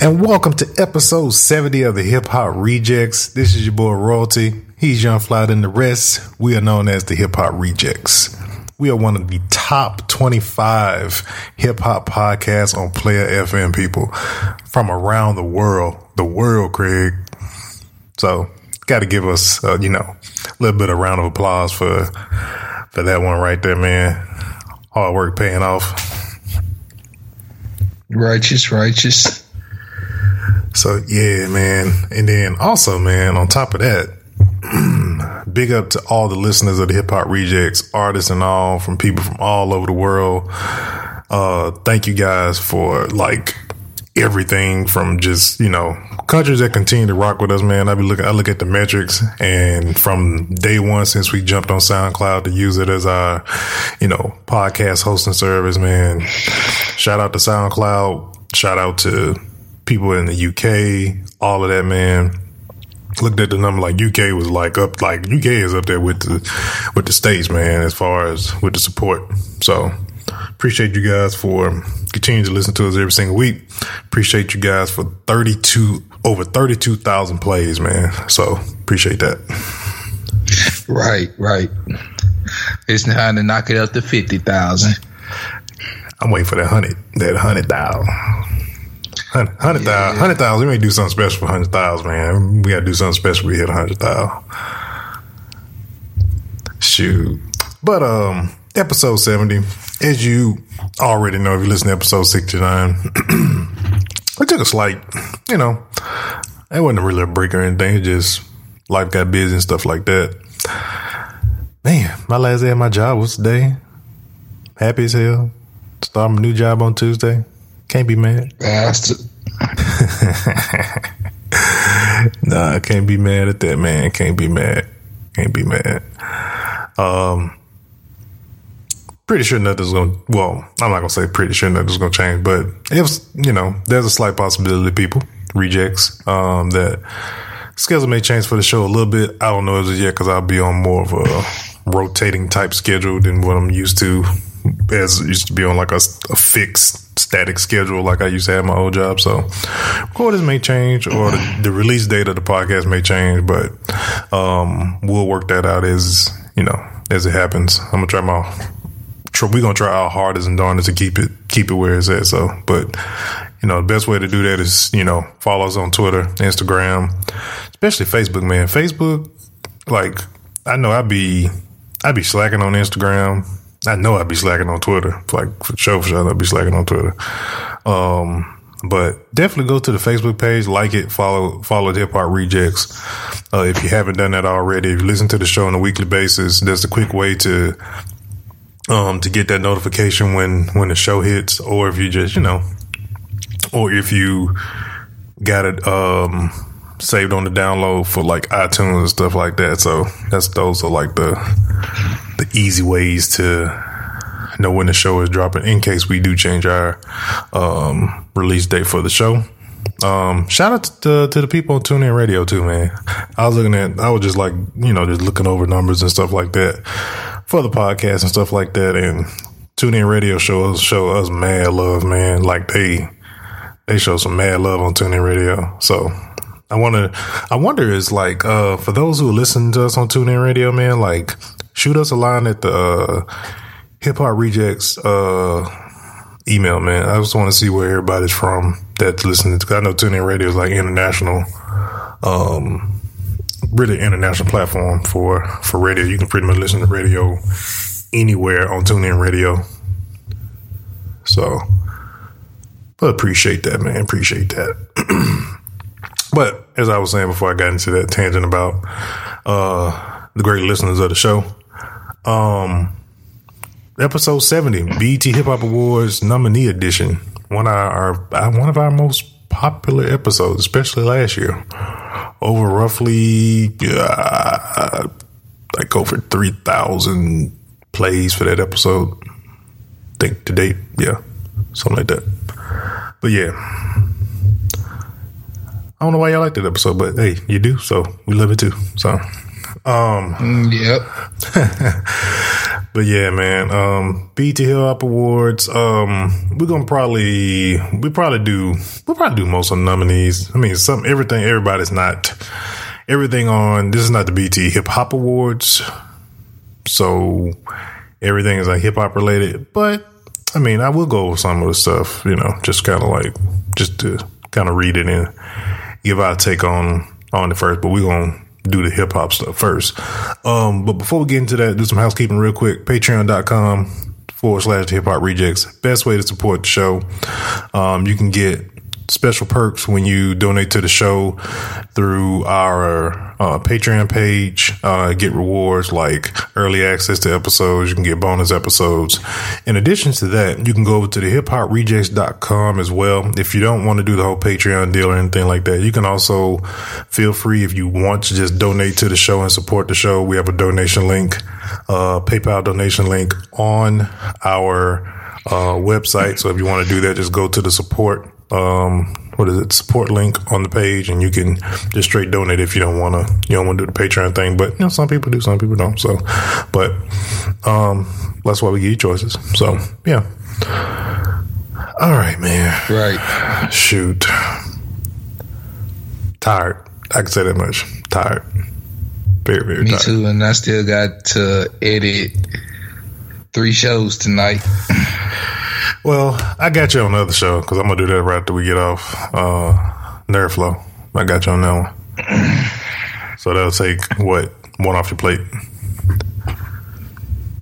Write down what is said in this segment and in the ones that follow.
And welcome to episode 70 of the Hip Hop Rejectz. This is your boy Royalty. He's Young Fly and the rest. We are known as the Hip Hop Rejectz. We are one of the top 25 hip hop podcasts on Player FM people from around the world. The world, Craig. So, got to give us, uh, you know, a little bit of round of applause for for that one right there, man. Hard work paying off. Righteous, righteous. So yeah, man. And then also, man, on top of that, big up to all the listeners of the Hip Hop Rejectz, artists and all, from people from all over the world. Uh, thank you guys for like everything from just you know countries that continue to rock with us, man. I be looking, I look at the metrics, and from day one since we jumped on SoundCloud to use it as our you know podcast hosting service, man. Shout out to SoundCloud. Shout out to people in the UK, all of that, man looked at the number like UK was like up like UK is up there with the with the states man as far as with the support so appreciate you guys for continuing to listen to us every single week appreciate you guys for 32 over 32,000 plays man so appreciate that right right it's time to knock it up to 50,000 I'm waiting for that 100 that 100,000 Hundred thousand, hundred thousand. We may do something special for hundred thousand, man. We gotta do something special. We hit hundred thousand. Shoot, but um, episode seventy, as you already know, if you listen to episode sixty nine, it took a slight, you know, it wasn't really a break or anything. It just life got busy and stuff like that. Man, my last day at my job was today. Happy as hell. Start my new job on Tuesday. Can't be mad. Bastard. nah, I can't be mad at that, man. Can't be mad. Can't be mad. Um, pretty sure nothing's gonna. Well, I'm not gonna say pretty sure nothing's gonna change, but if you know, there's a slight possibility. People rejects um, that schedule may change for the show a little bit. I don't know as yet because I'll be on more of a rotating type schedule than what I'm used to. As used to be on like a, a fixed static schedule like I used to have my old job. So recordings may change or the, the, release date of the podcast may change, but um, we'll work that out as you know as it happens. I'm gonna try my we're gonna try our hardest and darndest to keep it keep it where it's at. So, but you know, the best way to do that is you know follow us on Twitter, Instagram, especially Facebook. Man, Facebook, like I know I'd be I'd be slacking on Instagram. I know I'd be slacking on Twitter. Like for sure, for sure, I'd be slacking on Twitter. Um, but definitely go to the Facebook page, like it, follow follow the Hip Hop Rejectz. Uh, if you haven't done that already, if you listen to the show on a weekly basis, there's a quick way to um to get that notification when when the show hits, or if you just you know, or if you got it um saved on the download for like iTunes and stuff like that. So that's those are like the the easy ways to know when the show is dropping in case we do change our um, release date for the show. Um, shout out to, to the people on TuneIn Radio too, man. I was looking at, I was just like, you know, just looking over numbers and stuff like that for the podcast and stuff like that. And TuneIn Radio show us, show us mad love, man. Like they, they show some mad love on TuneIn Radio. So I wanna I wonder is like, uh, for those who listen to us on TuneIn Radio, man, like shoot us a line at the, uh, hip hop rejects, uh, email, man. I just want to see where everybody's from that's listening to, I know TuneIn Radio is like international, um, really international platform for, for radio. You can pretty much listen to radio anywhere on TuneIn Radio. So, but appreciate that, man. Appreciate that. But as I was saying before I got into that tangent about uh, the great listeners of the show, um, episode seventy, BET Hip Hop Awards nominee edition, one of our one of our most popular episodes, especially last year, over roughly uh, like over three thousand plays for that episode. I think to date, yeah, something like that. But yeah I don't know why y'all like that episode, but hey, you do, so we love it too. So, um, Mm, Yep. but yeah, man, um, BET Hip Hop Awards. Um, we're gonna probably we probably do we'll probably do most of the nominees. I mean, some everything everybody's not everything on. This is not the BET Hip Hop Awards, so everything is like hip hop related. But I mean, I will go over some of the stuff. You know, just kind of like just to kind of read it and give our take on on the first. But we're gonna do the hip hop stuff first. Um, but before we get into that, do some housekeeping real quick. Patreon.com forward slash hip hop rejects. Best way to support the show. Um, you can get special perks when you donate to the show through our uh, Patreon page. Uh, get rewards like early access to episodes. You can get bonus episodes. In addition to that, you can go over to the hiphoprejectz.com as well. If you don't want to do the whole Patreon deal or anything like that, you can also feel free if you want to just donate to the show and support the show. We have a donation link, uh, PayPal donation link on our uh, website. So if you want to do that, just go to the support um, what is it? Support link on the page, and you can just straight donate if you don't want to. You don't want to do the Patreon thing, but you know some people do, some people don't. So, but um, that's why we give you choices. So yeah. All right, man. Right. Shoot. Tired. I can say that much. Tired. Very, very Me tired. too. And I still got to edit three shows tonight. Well, I got you on the other show because I'm gonna do that right after we get off uh, Nerd Flow. I got you on that one. So that'll take what one off your plate.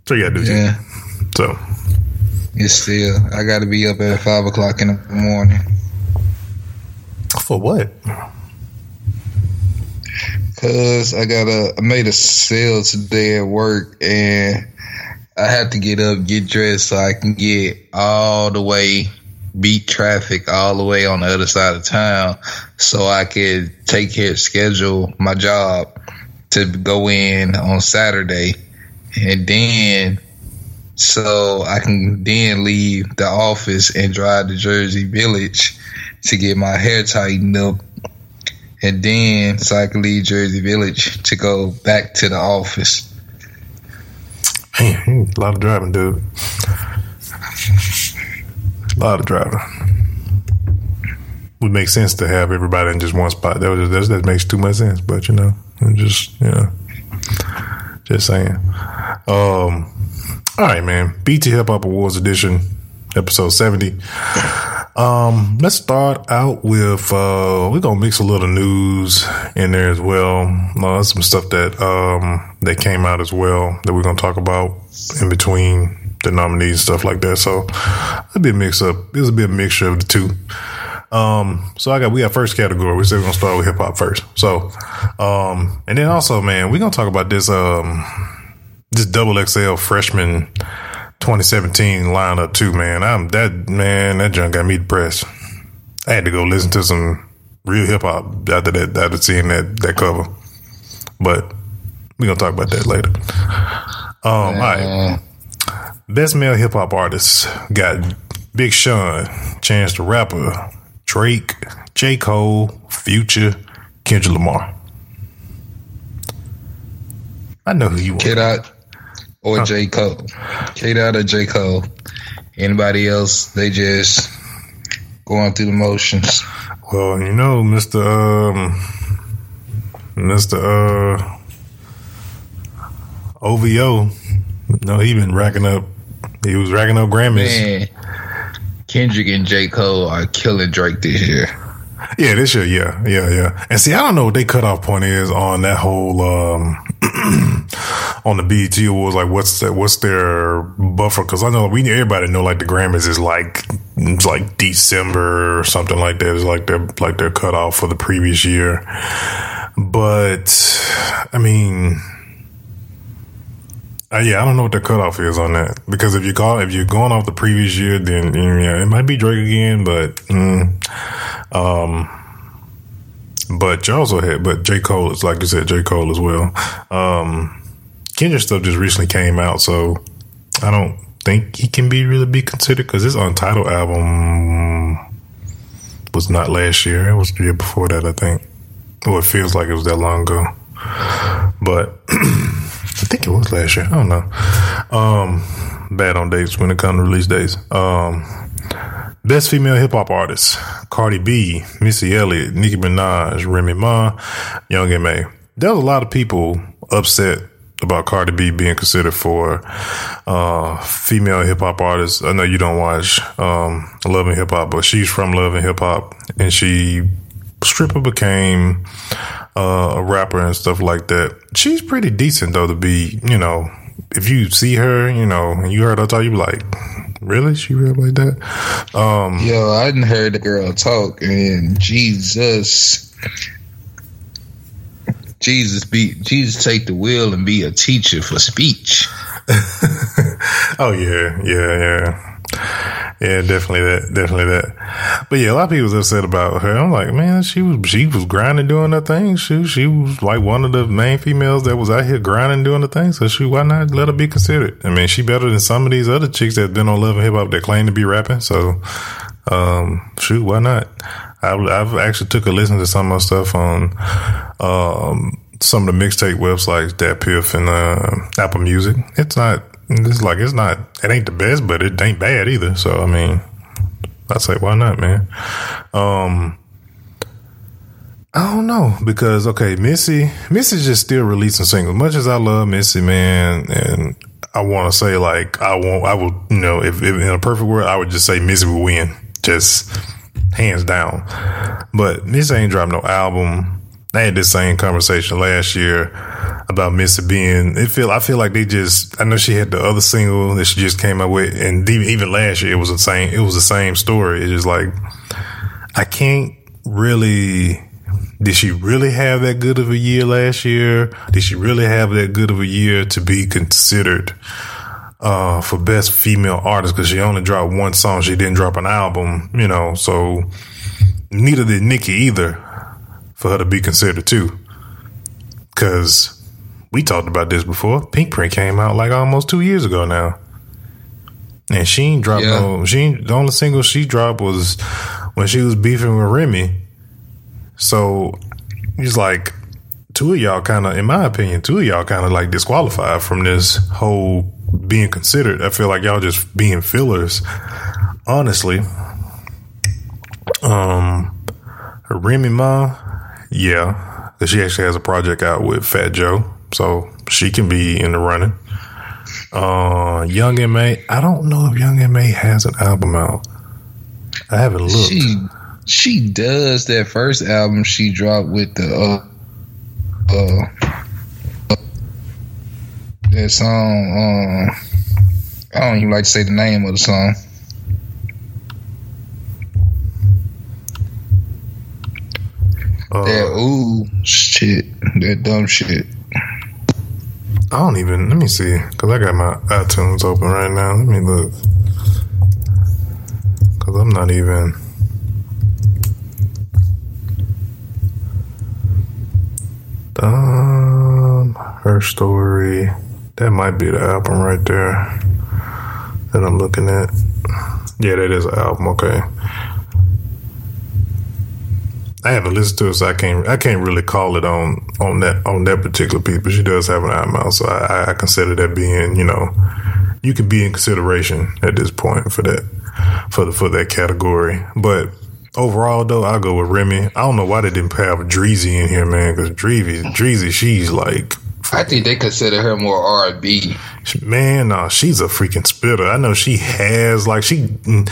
So you gotta do. Yeah. So It's still, I got to be up at five o'clock in the morning. for what? Cause I got a, I made a sale today at work and I have to get up, get dressed so I can get all the way, beat traffic all the way on the other side of town so I could take care, schedule my job to go in on Saturday. And then, so I can then leave the office and drive to Jersey Village to get my hair tightened up and then so I can leave Jersey Village to go back to the office. Man, a lot of driving, dude. A lot of driving. Would make sense to have everybody in just one spot. That was that makes too much sense. But you know, I'm just you know, just saying. Um, all right, man. BET Hip Hop Awards Edition, episode seventy. Um, let's start out with uh we're gonna mix a little news in there as well. Uh, some stuff that um that came out as well that we're gonna talk about in between the nominees and stuff like that. So it'll be a mix up. It'll be a mixture of the two. Um, so I got we got first category. We said we're gonna start with hip hop first. So um and then also man, we're gonna talk about this um this double XL freshman 2017 lineup too, man. I'm that man. That junk got me depressed. I had to go listen to some real hip hop after that. After seeing that that cover, but we are gonna talk about that later. Um, all right. Uh, Best male hip hop artists got Big Sean, Chance the Rapper, Drake, J Cole, Future, Kendrick Lamar. I know who you are. K Dot or J Cole. K Dot or J Cole. Anybody else? They just going through the motions. Well, you know, Mister um, Mister uh, OVO. No, he been racking up. He was racking up Grammys. Man, Kendrick and J Cole are killing Drake this year. Yeah, this year, yeah, yeah, yeah. And see, I don't know what their cutoff point is on that whole um on the BET Awards. Like, what's that, what's their buffer? Because I know we everybody know like the Grammys is like it's like December or something like that. Is like their like their cutoff for the previous year. But I mean. Uh, yeah, I don't know what the cutoff is on that because if you call if you're going off the previous year, then yeah, it might be Drake again. But mm, um, but you also had but J Cole is like you said J Cole as well. Um, Kendrick stuff just recently came out, so I don't think he can be really be considered because his Untitled album was not last year. It was the year before that, I think. Well, it feels like it was that long ago, but I think it was last year. I don't know. Um, bad on dates when it comes to release dates. Um, best female hip hop artists: Cardi B, Missy Elliott, Nicki Minaj, Remy Ma, Young M.A. There a lot of people upset about Cardi B being considered for uh, female hip hop artists. I know you don't watch um, Love and Hip Hop, but she's from Love and Hip Hop, and she stripper became uh, a rapper and stuff like that. She's pretty decent though to be, you know, if you see her, you know, and you heard her talk, you be like, really? She real like that? Um, Yo, I didn't heard the girl talk, and Jesus, Jesus be Jesus take the wheel and be a teacher for speech. oh yeah, yeah, yeah, yeah. Definitely that, definitely that. But yeah, a lot of people was upset about her. I'm like, man, she was she was grinding doing her thing. She she was like one of the main females that was out here grinding doing the thing. So she why not let her be considered? I mean, she better than some of these other chicks that been on Love and Hip Hop that claim to be rapping. So um, shoot, why not? I, I've actually took a listen to some of my stuff on um, some of the mixtape websites, DatPiff and uh, Apple Music. It's not. It's like it's not. It ain't the best, but it ain't bad either. So I mean, I say why not, man? Um, I don't know because okay, Missy, Missy's just still releasing singles. Much as I love Missy, man, and I want to say like I won't. I would, you know, if, if in a perfect world, I would just say Missy will win, just hands down. But Missy ain't dropped no album. I had this same conversation last year about Missy being. It feel I feel like they just. I know she had the other single that she just came out with, and even even last year it was the same. It was the same story. It's just like I can't really. Did she really have that good of a year last year? Did she really have that good of a year to be considered uh, for best female artist? Because she only dropped one song. She didn't drop an album, you know. So neither did Nicki either for her to be considered too. Because we talked about this before. Pink Print came out like almost two years ago now. And she ain't dropped Yeah. no. She ain't, the only single she dropped was when she was beefing with Remy. So it's like two of y'all kind of, in my opinion, two of y'all kind of like disqualified from this whole being considered. I feel like y'all just being fillers, honestly. Um, Remy Ma, yeah, she actually has a project out with Fat Joe, so she can be in the running. Uh, Young M.A. I don't know if Young M.A. has an album out. I haven't looked. She she does that first album she dropped with the uh uh that song. Uh, I don't even like to say the name of the song. Uh, That ooh shit, that dumb shit. I don't even. Let me see, cause I got my iTunes open right now. Let me look, cause I'm not even. Um, her story. That might be the album right there that I'm looking at. Yeah, that is an album. Okay. I haven't listened to it, so I can't. I can't really call it on on that on that particular piece. But she does have an album out, so I, I consider that being, you know, you can be in consideration at this point for that for the for that category. But overall, though, I'll go with Remy. I don't know why they didn't have Dreezy in here, man, because Dreezy, Dreezy, she's like I think they consider her more R and B. Man, nah, she's a freaking spitter. I know she has like she. Mm,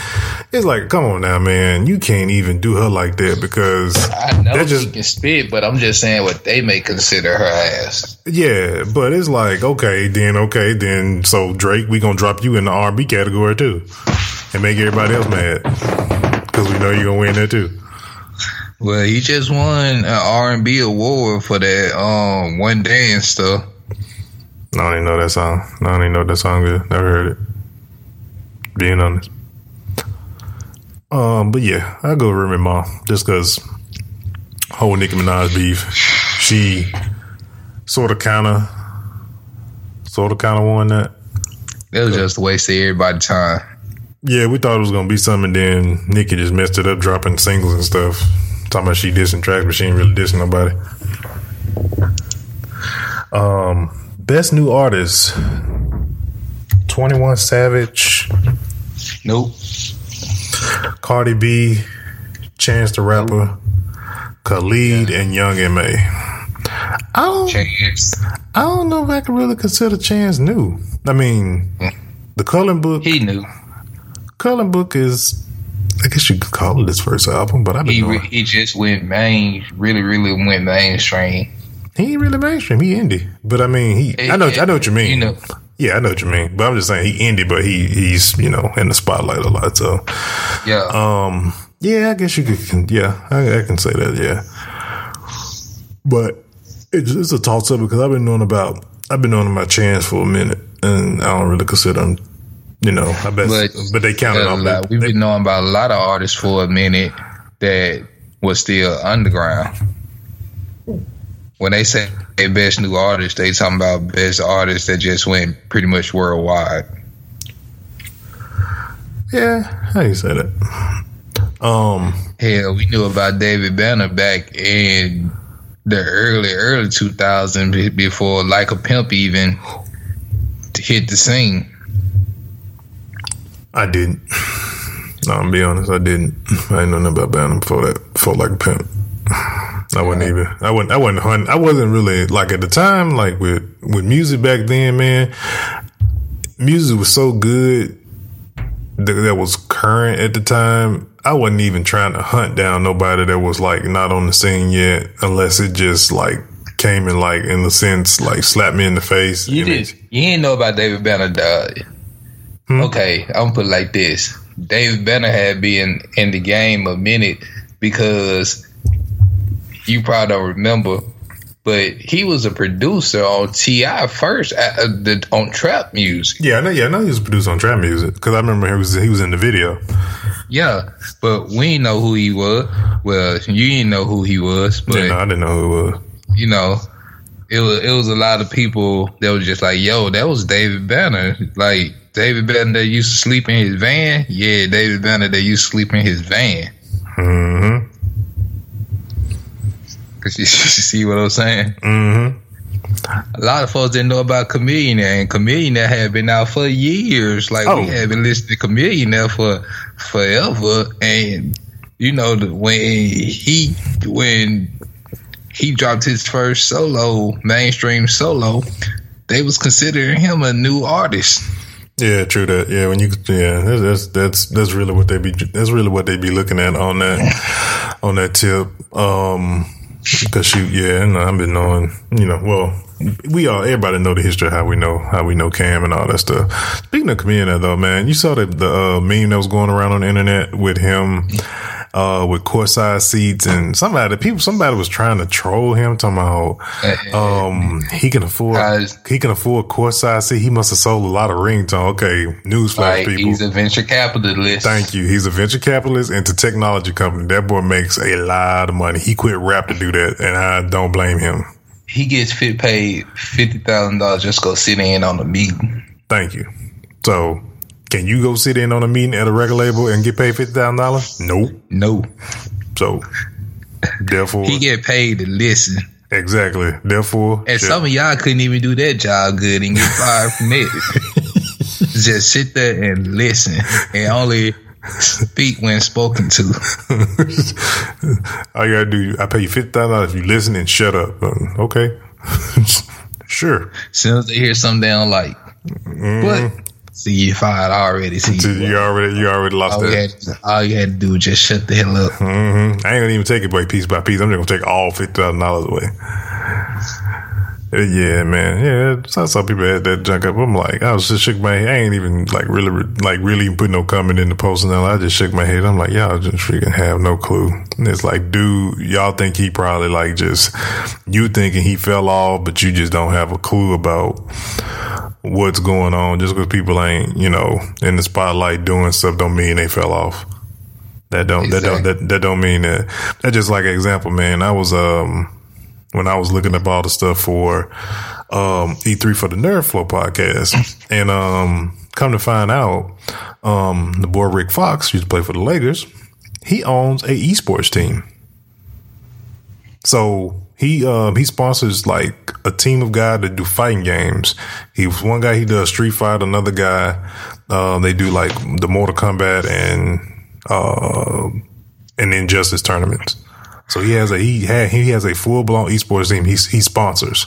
it's like, come on now, man. You can't even do her like that because I know that she just can spit, but I'm just saying what they may consider her as. yeah. But it's like, okay, then okay, then so Drake, we gonna drop you in the R and B category too, and make everybody else mad because we know you're gonna win that too. Well, he just won an R and B award for that um one dance stuff. I don't even know that song. I don't even know what that song is. Never heard it. Being honest. Um, but yeah, I go Remy Ma just because whole Nicki Minaj beef. She sort of, kind of, sort of, kind of won that. It was just a waste of everybody's time. Yeah, we thought it was gonna be something. Then Nicki just messed it up, dropping singles and stuff. Talking about she dissing tracks, but she ain't really dissing nobody. Um, best new artist: Twenty One Savage, Nope. Cardi B, Chance the Rapper, Khalid, and Young M A. I don't, Chance. I don't know if I can really consider Chance new. I mean, the Coloring Book, He knew. Coloring Book is, I guess you could call it his first album, but I've been He re- he just went main. Really, really went mainstream. He ain't really mainstream. He indie, but I mean, he. I know. I know what you mean. You know. Yeah, I know what you mean. But I'm just saying he indie, but he he's you know in the spotlight a lot. So, Yeah. um, yeah, I guess you could. Yeah, I, I can say that. Yeah, but it's, it's a toss up because I've been knowing about I've been knowing about Chance for a minute, and I don't really consider them. You know, I bet, but, But- they counted on like, that. we've been knowing about a lot of artists for a minute that was still underground. When they say they best new artist, they talking about best artists that just went pretty much worldwide. Yeah, how you say that? Um, Hell, we knew about David Banner back in the early early 2000s before Like a Pimp even hit the scene. I didn't. No, I'm be honest, I didn't. I didn't know nothing about Banner before that. Before like a pimp. I wasn't even. I wasn't. I wasn't. hunting- I wasn't really like at the time. Like with with music back then, man. Music was so good that, that was current at the time. I wasn't even trying to hunt down nobody that was like not on the scene yet, unless it just like came in like in the sense like slapped me in the face. You did. it- You didn't know about David Banner. Uh, Okay, I'm put it like this: David Banner had been in the game a minute because you probably don't remember, but he was a producer on T.I. first uh, uh, the, on trap music. Yeah, I know. Yeah, I know he was produced on trap music because I remember he was he was in the video. Yeah, but we didn't know who he was. Well, you didn't know who he was, but Yeah, no, I didn't know who was. you know, it was it was a lot of people that was just like, "Yo, that was David Banner." Like David Banner used to sleep in his van. Yeah, David Banner that used to sleep in his van. Mm-hmm. Cause you, you see what I'm saying? Mm-hmm. A lot of folks didn't know about Chamillionaire, and Chamillionaire had been out for years. Like Oh. we had been listening to Chamillionaire for forever, and you know when he when he dropped his first solo mainstream solo, they was considering him a new artist. Yeah, true that. Yeah, when you yeah, that's that's that's, really what they be that's really what they be looking at on that on that tip. Um, because shoot, yeah, no, I've been knowing, you know, well, we all everybody know the history of how we know how we know Cam and all that stuff. Speaking of comedian though, man, you saw the the uh, meme that was going around on the internet with him. Uh, with courtside seats and somebody, people, somebody was trying to troll him, talking about um, he can afford, Guys. he can afford courtside seat. He must have sold a lot of rings on. Okay, newsflash, Like people. he's a venture capitalist. Thank you. He's a venture capitalist into technology company. That boy makes a lot of money. He quit rap to do that, and I don't blame him. He gets fit paid fifty thousand dollars just go sit in on a meeting. Thank you. So, can you go sit in on a meeting at a record label and get paid fifty thousand dollars? Nope. No, So, therefore, he get paid to listen. exactly. Therefore, And shit. some of y'all couldn't even do that job good and get fired from it. Just sit there and listen and only speak when spoken to. all you gotta do, I pay you fifty thousand dollars if you listen and shut up. Um, okay, sure. As soon as they hear something they don't like. But see you fired already. See So you. you already, you already lost All you, had, all you had to do was just shut the hell up. Mm-hmm. I ain't gonna even take it away piece by piece. I'm just gonna take all fifty thousand dollars away. Uh, Yeah, man. Yeah, I saw people had that junk up. I'm like, I was just shook my head. I ain't even like really, like really put no comment in the post and all. I just shook my head. I'm like, y'all just freaking have no clue. And it's like, dude, y'all think he probably like just you thinking he fell off, but you just don't have a clue about what's going on. Just because people ain't, you know, in the spotlight doing stuff, don't mean they fell off. That don't that don't that, that don't mean that. That's just like an example, man. I was um when I was looking up all the stuff for um E3 for the Nerd Flow podcast, and um come to find out, um, the boy Rick Fox used to play for the Lakers. He owns a esports team. So he um, he sponsors like a team of guys that do fighting games. He was one guy he does Street Fight, another guy uh, they do like the Mortal Kombat and uh, and Injustice tournaments. So he has a he had he has a full blown esports team. He he sponsors.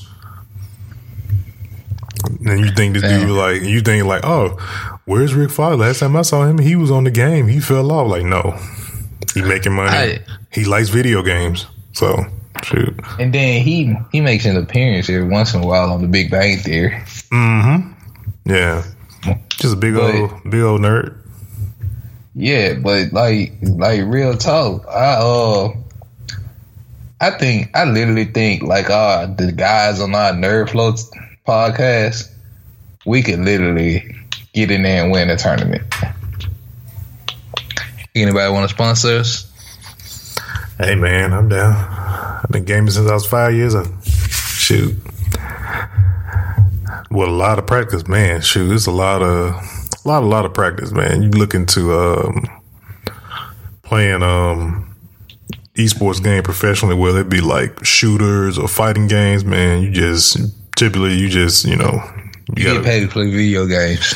And you think this Damn. dude like you think like oh where's Rick Fox? Last time I saw him, he was on the game. He fell off. Like no, he making money. I- he likes video games. So shoot. And then he he makes an appearance every once in a while on the Big Bang Theory. Yeah, just a big But- old big old nerd. Yeah, but like like real talk, I uh I think I literally think like uh the guys on our Nerd Floats podcast, we could literally get in there and win a tournament. Anybody want to sponsor us? Hey man, I'm down. I've been gaming since I was five years old. Shoot. With a lot of practice, man. Shoot, it's a lot of a lot, a lot of practice, man. You look into um, playing um, esports game professionally, whether it be like shooters or fighting games, man. You just typically you just you know you, You gotta get paid to play video games.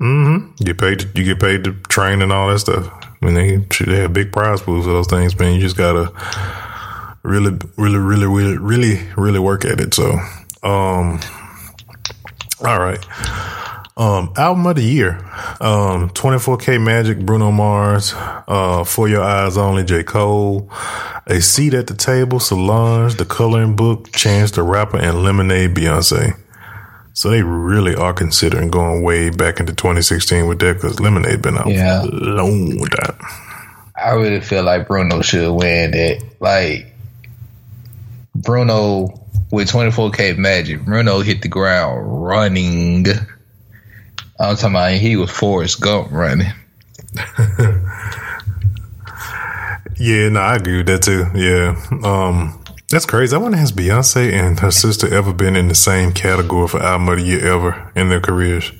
Mm-hmm. Get paid. To, you get paid to train and all that stuff. I mean, they they have big prize pools for those things, man. You just gotta really, really, really, really, really, really work at it. So, um, all right. Um, album of the year. Um, 24K Magic, Bruno Mars, uh, For Your Eyes Only, J. Cole, A Seat at the Table, Solange, The Coloring Book, Chance the Rapper, and Lemonade, Beyonce. So they really are considering going way back into 2016 with that because Lemonade been out Yeah. for a long time. I really feel like Bruno should win that. Like Bruno with 24K Magic, Bruno hit the ground running. I'm talking about he was Forrest Gump running. Yeah, no, I agree with that too. Yeah. Um, that's crazy. I wonder has Beyonce and her sister ever been in the same category for album of the year ever in their careers?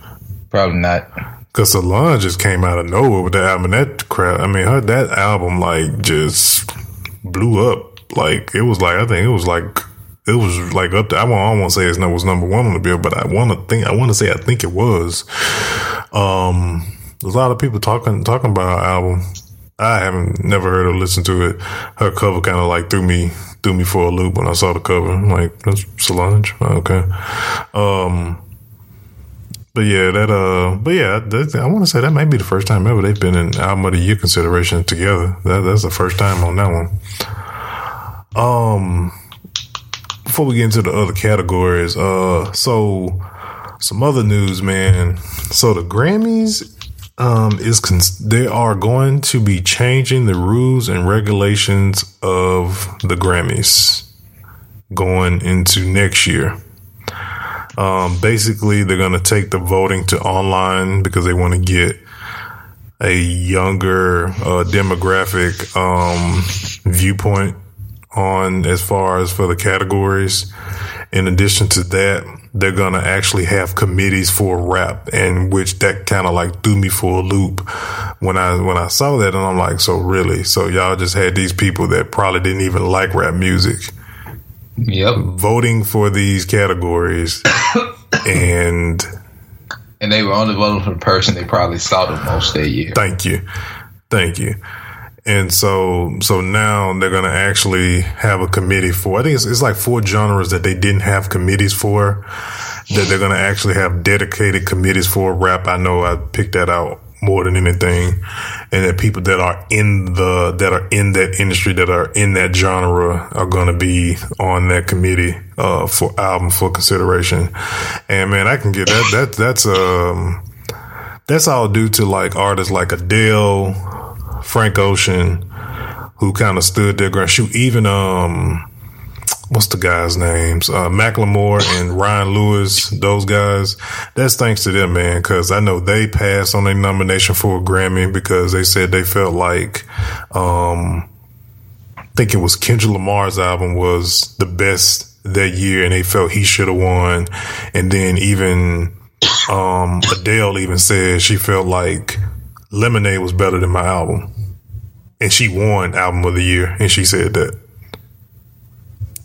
Probably not. Cause Solange just came out of nowhere with that album. That crap. I mean, her that album like just blew up. Like it was like I think it was like it was like up there. I won't, I won't say it's, it was number one on the bill, but I want to think. I want to say I think it was. Um, there's a lot of people talking talking about her album. I haven't never heard or listened to it. Her cover kind of like threw me threw me for a loop when I saw the cover. I'm like that's Solange. Okay. Um. But yeah, that uh, but yeah, that, I want to say that may be the first time ever they've been in album of the year consideration together. That that's the first time on that one. Um, before we get into the other categories, uh, so some other news, man. So the Grammys, um, is cons- they are going to be changing the rules and regulations of the Grammys going into next year. Um, basically, they're going to take the voting to online because they want to get a younger uh, demographic um, viewpoint on as far as for the categories. In addition to that, they're going to actually have committees for rap and which that kind of like threw me for a loop when I when I saw that and I'm like so really so y'all just had these people that probably didn't even like rap music Yep. voting for these categories and And they were only voting for the person they probably saw the most that year. thank you thank you and so so now they're going to actually have a committee for i think it's, it's like four genres that they didn't have committees for that they're going to actually have dedicated committees for. Rap i know i picked that out more than anything. And that people that are in the that are in that industry that are in that genre are going to be on that committee uh for album for consideration. And man i can get that that that's um that's all due to like artists like Adele, Frank Ocean, who kind of stood their ground. Shoot, even um, what's the guys' names? Uh, Macklemore and Ryan Lewis. Those guys. That's thanks to them, man. Because I know they passed on a nomination for a Grammy because they said they felt like, um, I think it was Kendrick Lamar's album was the best that year, and they felt he should have won. And then even um, Adele even said she felt like Lemonade was better than my album, and she won album of the year, and she said that.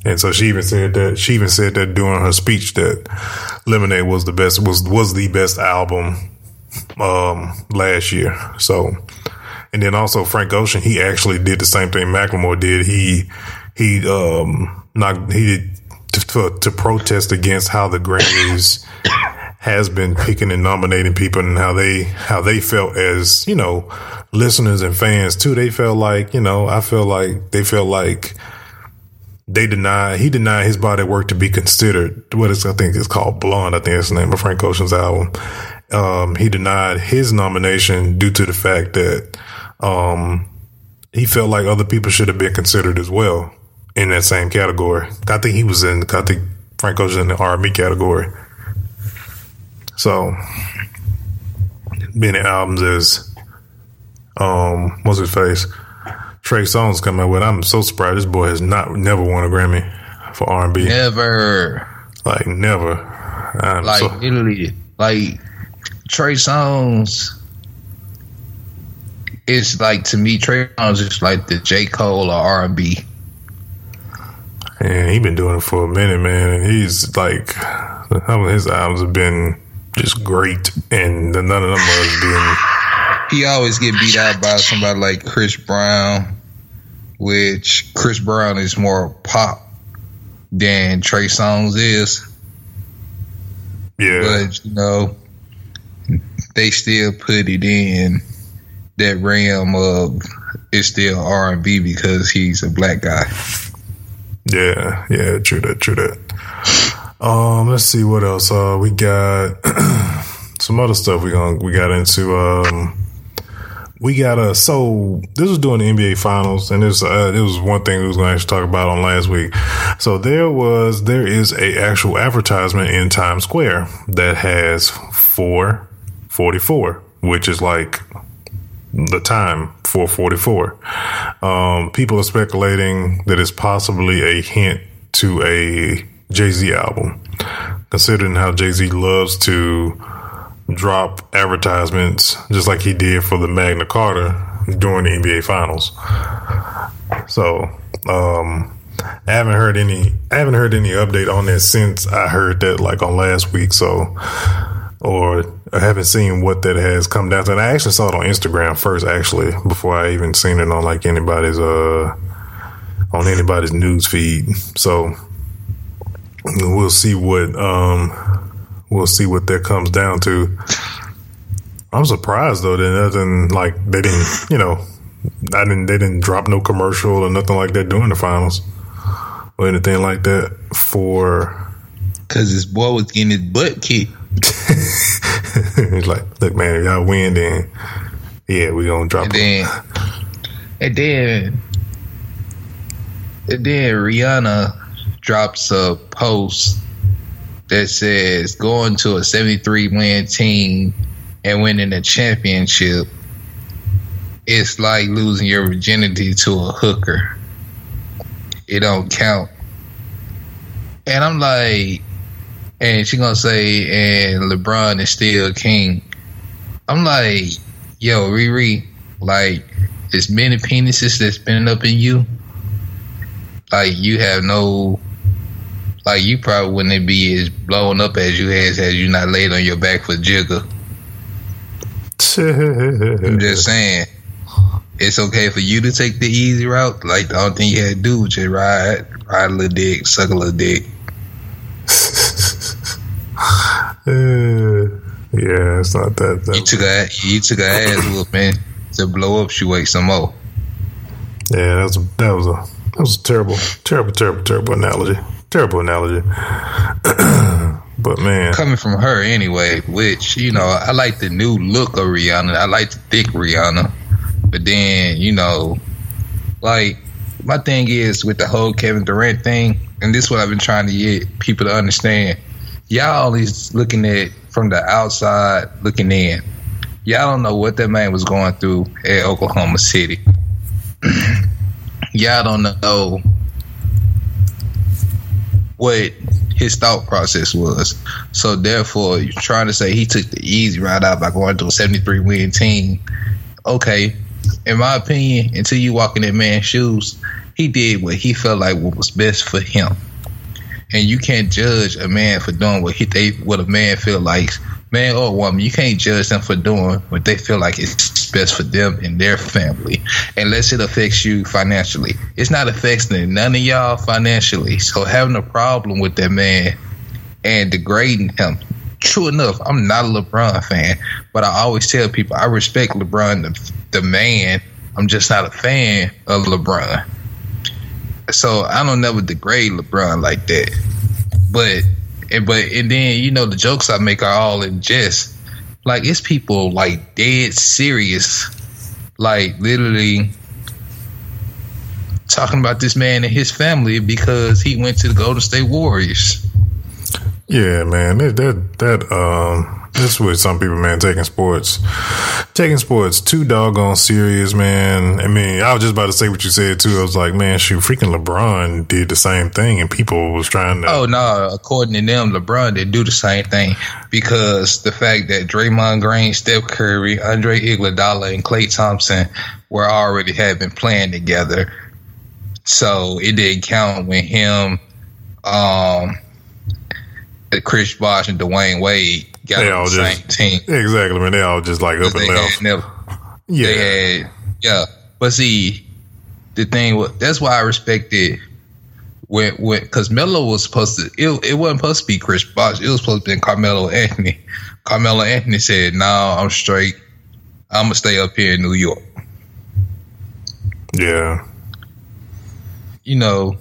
And so she even said that she even said that during her speech that Lemonade was the best was was the best album um, last year. So, and then also Frank Ocean, he actually did the same thing Macklemore did. He he um not he did to, to, to protest against how the Grammys has been picking and nominating people and how they how they felt as you know listeners and fans too. They felt like you know I feel like they felt like they denied he denied his body work to be considered what is I think it's called Blonde. I think that's the name of Frank Ocean's album. Um, he denied his nomination due to the fact that um, he felt like other people should have been considered as well in that same category. I think he was in. I think Frank Ocean in the R&B category. So many albums as um, what's his face? Trey Songz coming with. I'm so surprised this boy has not never won a Grammy for R and B. Never. Like never. I'm like so, literally, like Trey Songz. It's like to me, Trey Songz is like the J Cole or R and B. and he been doing it for a minute, man. And he's like, his albums have been just great, and none of them has been. He always get beat out by somebody like Chris Brown, which Chris Brown is more pop than Trey Songz is. Yeah, but you know, they still put it in that realm of it's still R and B because he's a black guy. Yeah, yeah, true that, true that. Um, let's see what else. Uh, we got some other stuff we gonna we got into. Um, we got a so this was doing the NBA finals, and this uh, this was one thing we was going to talk about on last week. So there was there is a actual advertisement in Times Square that has four forty four, which is like the time for 44. Um, people are speculating that it's possibly a hint to a Jay Z album, considering how Jay Z loves to drop advertisements just like he did for the Magna Carta during the NBA Finals. So, um, I haven't heard any. I haven't heard any update on that since I heard that like on last week. So, or I haven't seen what that has come down to. And I actually saw it on Instagram first, actually, before I even seen it on like anybody's uh on anybody's news feed. So we'll see what um we'll see what that comes down to. I'm surprised though that nothing like they didn't you know I didn't they didn't drop no commercial or nothing like that during the finals or anything like that for because his boy was getting his butt kicked. He's like, look, man, if y'all win, then yeah, we gonna drop. And then, and then, and then Rihanna drops a post that says going to a 73 win team and winning a championship. It's like losing your virginity to a hooker. It don't count. And I'm like, and she gonna say, and LeBron is still king. I'm like, yo, Riri, like, as many penises that's been up in you, like, you have no, like, you probably wouldn't be as blown up as you has as you not laid on your back for Jigga. I'm just saying, it's okay for you to take the easy route. Like, the only thing you had to do was just ride, ride a little dick, suck a little dick. Uh, yeah, it's not that. that You took a you took a ass whoop, man. To blow up, she wait some more. yeah, that was a, that was a that was a terrible, terrible, terrible, terrible analogy. Terrible analogy. but man, Coming from her anyway, which you know, I like the new look of Rihanna. I like the thick Rihanna, but then you know, like my thing is with the whole Kevin Durant thing, and this is what I've been trying to get people to understand. Y'all always looking at from the outside looking in. Y'all don't know what that man was going through at Oklahoma City. Y'all don't know what his thought process was. So therefore, you're trying to say he took the easy ride out by going to a 73 win team. Okay, in my opinion, until you walk in that man's shoes, he did what he felt like what was best for him. And you can't judge a man for doing what he they what a man feel like, man or woman. You can't judge them for doing what they feel like is best for them and their family, unless it affects you financially. It's not affecting none of y'all financially. So having a problem with that man and degrading him. True enough, I'm not a LeBron fan, but I always tell people I respect LeBron the, the man. I'm just not a fan of LeBron. So I don't never degrade LeBron like that. But and but and then you know the jokes I make are all in jest. Like it's people like dead serious, like literally talking about this man and his family because he went to the Golden State Warriors. Yeah, man, that that, that um this with some people, man, taking sports, taking sports too doggone serious, man. I mean, I was just about to say what you said too. I was like, man, shoot, freaking LeBron did the same thing, and people was trying to. Oh no, according to them, LeBron did do the same thing because the fact that Draymond Green, Steph Curry, Andre Iguodala, and Klay Thompson were already had been playing together, so it didn't count when him, um, Chris Bosh and Dwyane Wade got They all the just- same team. Exactly, man. They all just like up and left. never, Yeah, they had, yeah. But see, the thing was that's why I respected when when because Melo was supposed to it, it wasn't supposed to be Chris Bosh. It was supposed to be Carmelo Anthony. Carmelo Anthony said, "No, I'm straight. I'm gonna stay up here in New York." yeah, You know,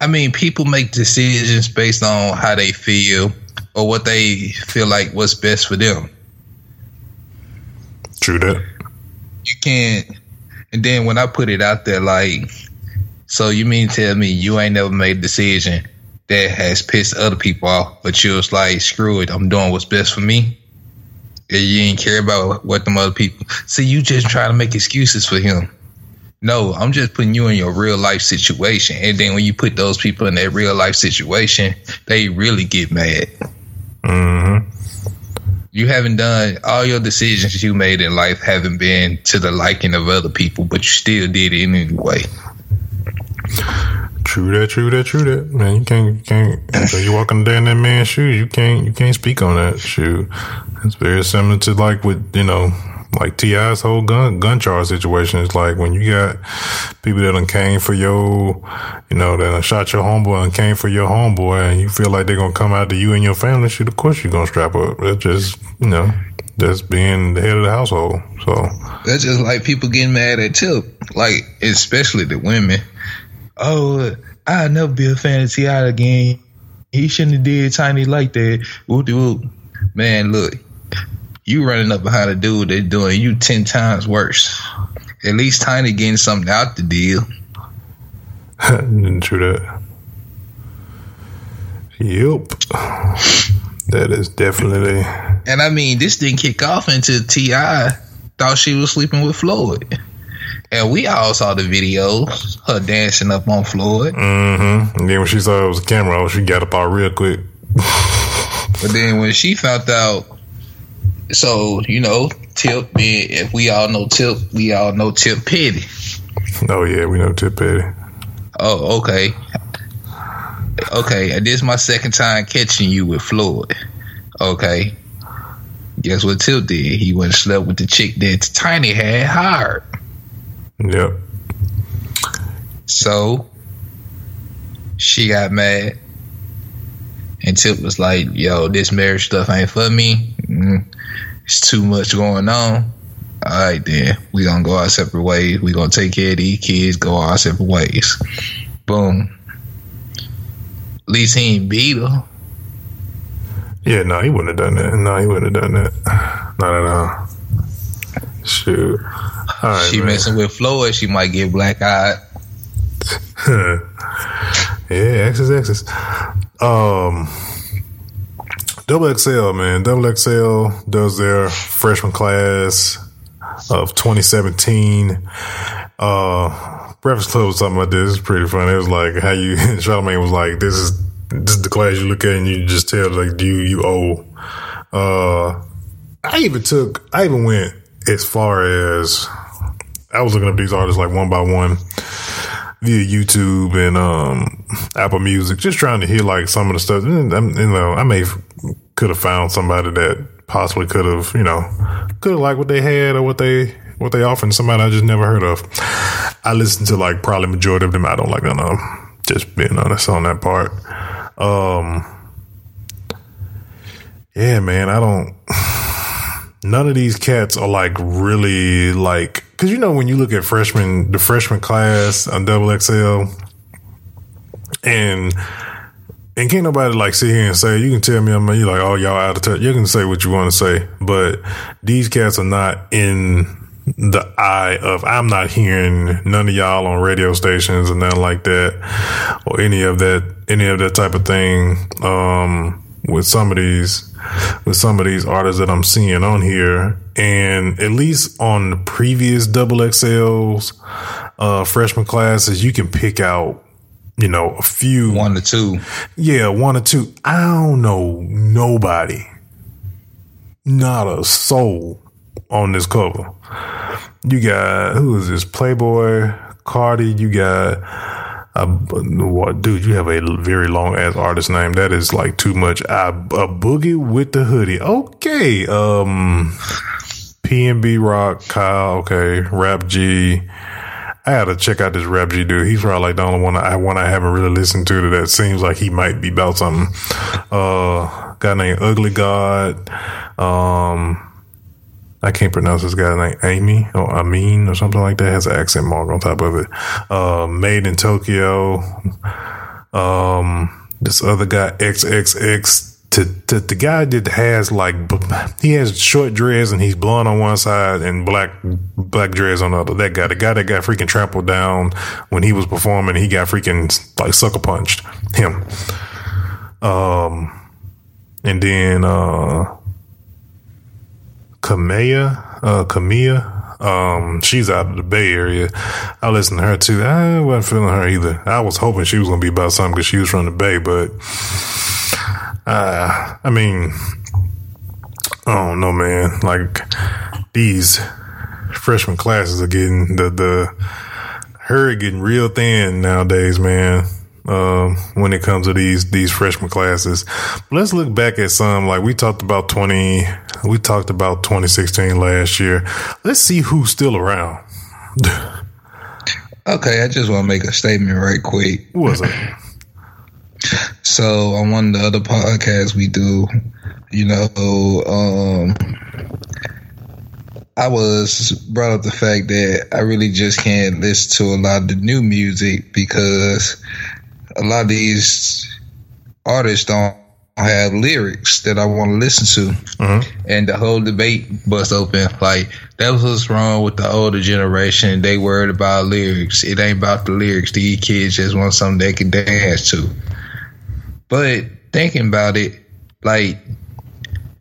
I mean, people make decisions based on how they feel or what they feel like what's best for them. true that. you can't. And then when I put it out there, like, so you mean tell me you ain't never made a decision that has pissed other people off, but you was like, screw it, I'm doing what's best for me. And you ain't care about what them other people. See, you just trying to make excuses for him. No, I'm just putting you in your real life situation. And then when you put those people in that real life situation, they really get mad. Hmm You haven't done all your decisions you made in life haven't been to the liking of other people, but you still did it anyway. True that. True that. True that. Man, you can't. You can't. So you walking down that man's shoes. You can't. You can't speak on that. Shoe. It's very similar to like with you know. Like T.I's whole gun gun charge situation is like when you got people that done came for your, you know, that done shot your homeboy and came for your homeboy, and you feel like they're gonna come after you and your family. Shoot, of course you're gonna strap up. It's just you know, just being the head of the household. So That's just like people getting mad at Tip, like especially the women. Oh, uh, I'll never be a fan of T.I again. He shouldn't have did Tiny like that. Whoop de whoop. Man, look, you running up behind a dude that's doing you ten times worse. At least Tiny getting something out the deal. True that. Yep. That is definitely. And I mean, this didn't kick off until T.I thought she was sleeping with Floyd. And we all saw the video, her dancing up on Floyd. Mm-hmm. And then when she saw it was a camera, she got up out real quick. But then when she found out, so you know, Tip. If we all know Tip, we all know Tip Petty. Oh yeah, we know Tip Petty. Oh, okay, okay. This is my second time catching you with Floyd. Okay. Guess what Tip did? He went and slept with the chick that Tiny had hired. Yep. So she got mad. And Tip was like, yo, this marriage stuff ain't for me. Mm, it's too much going on. All right, then. We gonna go our separate ways. We gonna take care of these kids, go our separate ways. Boom. At least he ain't beat her. Yeah, no, he wouldn't have done that. No, he wouldn't have done that. Not at all. Shoot. All right, she man. messing with Floyd, she might get black eyed. yeah, X's X's. Um, Double XL, man. Double XL does their freshman class of 2017. Uh, Breakfast Club was talking about this. It's pretty funny. It was like how you, Charlamagne was like, this is this is the class you look at and you just tell like do you you owe. Uh, I even took, I even went as far as I was looking up these artists like one by one via YouTube and um, Apple Music, just trying to hear like some of the stuff. And, um, you know, I may could have found somebody that possibly could have, you know, could have liked what they had or what they what they offered. Somebody I just never heard of. I listened to like probably majority of them. I don't like none of them. Just being honest on that part. Um, yeah, man, I don't. None of these cats are like really like because you know when you look at freshman the freshman class on double XL and and can't nobody like sit here and say you can tell me I'm you like oh y'all out of touch. You can say what you want to say but these cats are not in the eye of I'm not hearing none of y'all on radio stations and nothing like that or any of that any of that type of thing um with some of these with some of these artists that I'm seeing on here and at least on the previous double XLs uh freshman classes you can pick out you know a few One to two. yeah, one or two. I don't know nobody, not a soul on this cover. You got who is this? Playboi, Carti. You got what, dude? You have a very long ass artist name. That is like too much. A, a boogie with the hoodie. Okay. Um, PNB Rock, Kyle. Okay, Kap G. I to check out this Kap G dude. He's probably like the only one I one I haven't really listened to that seems like he might be about something. Uh, guy named Ugly God. Um, I can't pronounce this guy named Amy or Amin or something like that. Has an accent mark on top of it. Uh, Made in Tokyo. Um, this other guy XXX. To, to the guy that has like he has short dreads and he's blonde on one side and black black dreads on the other. That guy, the guy that got freaking trampled down when he was performing, he got freaking like sucker punched. Him. Um, and then uh, Kamea, uh, Kamia. Um, she's out of the Bay Area. I listened to her too. I wasn't feeling her either. I was hoping she was gonna be about something because she was from the Bay, but uh, I mean, I don't know, man. Like these freshman classes are getting the the herd getting real thin nowadays, man. Um, when it comes to these these freshman classes, but let's look back at some like we talked about twenty. We talked about 2016 last year. Let's see who's still around. Okay, I just want to make a statement right quick. Who was it? So on one of the other podcasts we do, you know, um, I was brought up the fact that I really just can't listen to a lot of the new music because a lot of these artists don't have lyrics that I want to listen to, Mm-hmm. and the whole debate bust open. Like that was what's wrong with the older generation. They worried about lyrics. It ain't about the lyrics. These kids just want something they can dance to. But thinking about it, like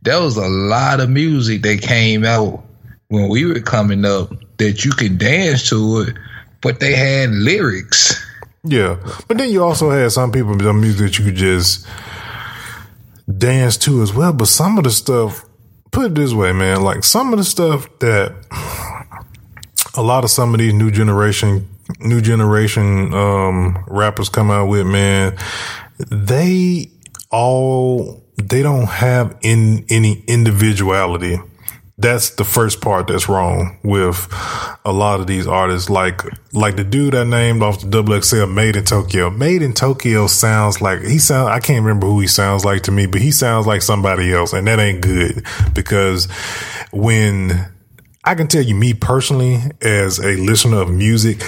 there was a lot of music that came out when we were coming up that you could dance to it, but they had lyrics. Yeah, but then you also had some people some music that you could just dance to as well. But some of the stuff, put it this way, man, like some of the stuff that a lot of some of these new generation, new generation um, rappers come out with, man, they all they don't have in any individuality that's the first part that's wrong with a lot of these artists. Like, like the dude I named off the double XL Made in Tokyo. Made in Tokyo sounds like he sound. I can't remember who he sounds like to me, but he sounds like somebody else, and that ain't good because when I can tell you, me personally, as a listener of music,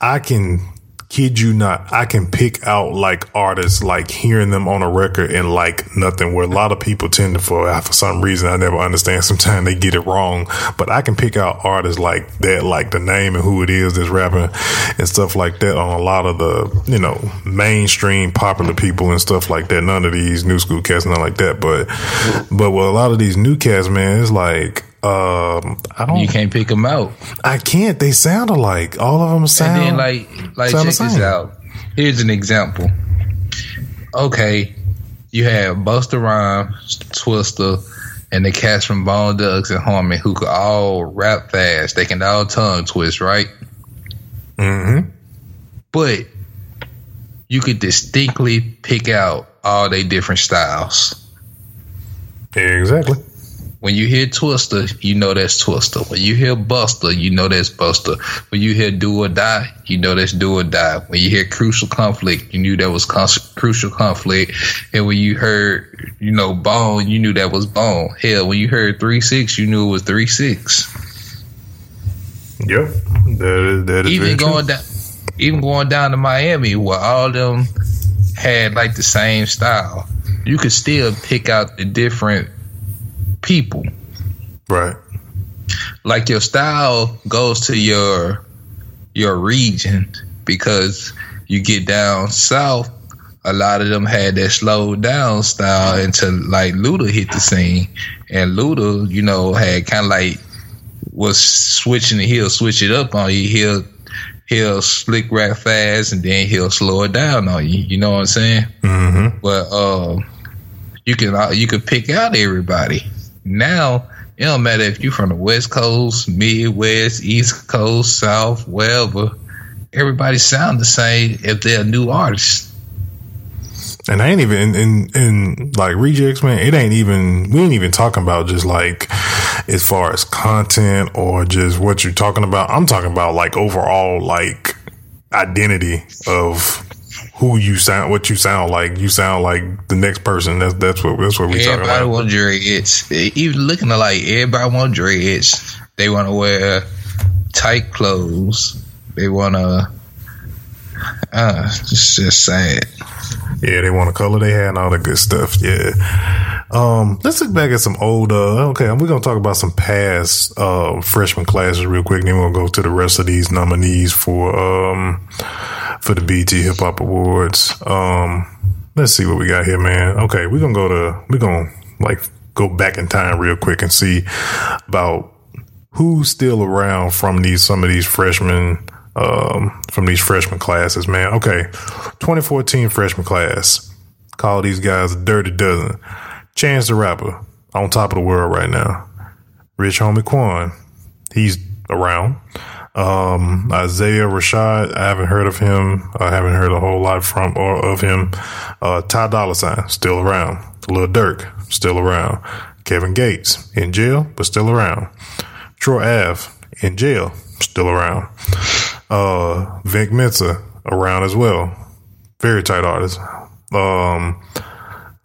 I can kid you not, I can pick out like artists, like hearing them on a record and like nothing. Where a lot of people tend to, for for some reason, I never understand. Sometimes they get it wrong, but I can pick out artists like that, like the name and who it is that's rapping and stuff like that on a lot of the you know mainstream popular people and stuff like that. None of these new school cats, nothing like that. But but with a lot of these new cats, man, it's like. Um, I don't. You can't pick them out. I can't. They sound alike. All of them sound. And then like like check this out. Here's an example. okay, you have Busta Rhymes, Twista, and the cats from Bone Thugs and Harmony who could all rap fast. They can all tongue twist, right? Mm-hmm. But you could distinctly pick out all they different styles. Exactly. When you hear Twista, you know that's Twista. When you hear Busta, you know that's Busta. When you hear Do or Die, you know that's Do or Die. When you hear Crucial Conflict, you knew that was cons- Crucial Conflict. And when you heard, you know, Bone, you knew that was Bone. Hell, when you heard Three Six, you knew it was Three Six. Yep. That is that is Even true. going down, even going down to Miami, where all of them had like the same style, you could still pick out the different people. Right. like your style goes to your your region because you get down south a lot of them had that slow down style until like Luda hit the scene and Luda you know had kind of like was switching he'll switch it up on you he'll he'll slick rap fast and then he'll slow it down on you you know what I'm saying Mm-hmm. but um, you can uh, you can pick out everybody. Now it don't matter if you're from the West Coast, Midwest, East Coast, South, wherever. Everybody sound the same if they're a new artist. And I ain't even in, in in like rejects, man. It ain't even we ain't even talking about just like as far as content or just what you're talking about. I'm talking about like overall like identity of who you sound, what you sound like. You sound like the next person. That's that's what that's what we talking about. Everybody want dreads. Even looking like everybody want dreads. They want to wear tight clothes. They want to. Uh, it's just sad. Yeah, they want to color their hair and all that good stuff. Yeah. Um, let's look back at some old. Uh, okay, we're gonna talk about some past uh, freshman classes real quick. Then we'll go to the rest of these nominees for um for the BET Hip Hop Awards. Um, let's see what we got here, man. Okay, we're gonna go to we're gonna like go back in time real quick and see about who's still around from these some of these freshmen um, from these freshman classes, man. Okay, 2014 freshman class. Call these guys a dirty dozen. Chance the Rapper on top of the world right now. Rich Homie Quan, he's around. Um, Isaiah Rashad, I haven't heard of him. I haven't heard a whole lot from or of him. Uh, Ty Dolla Sign, still around. Lil Durk, still around. Kevin Gates, in jail, but still around. Troy Ave, in jail, still around. Uh, Vic Mensa, around as well. Very tight artist. Um,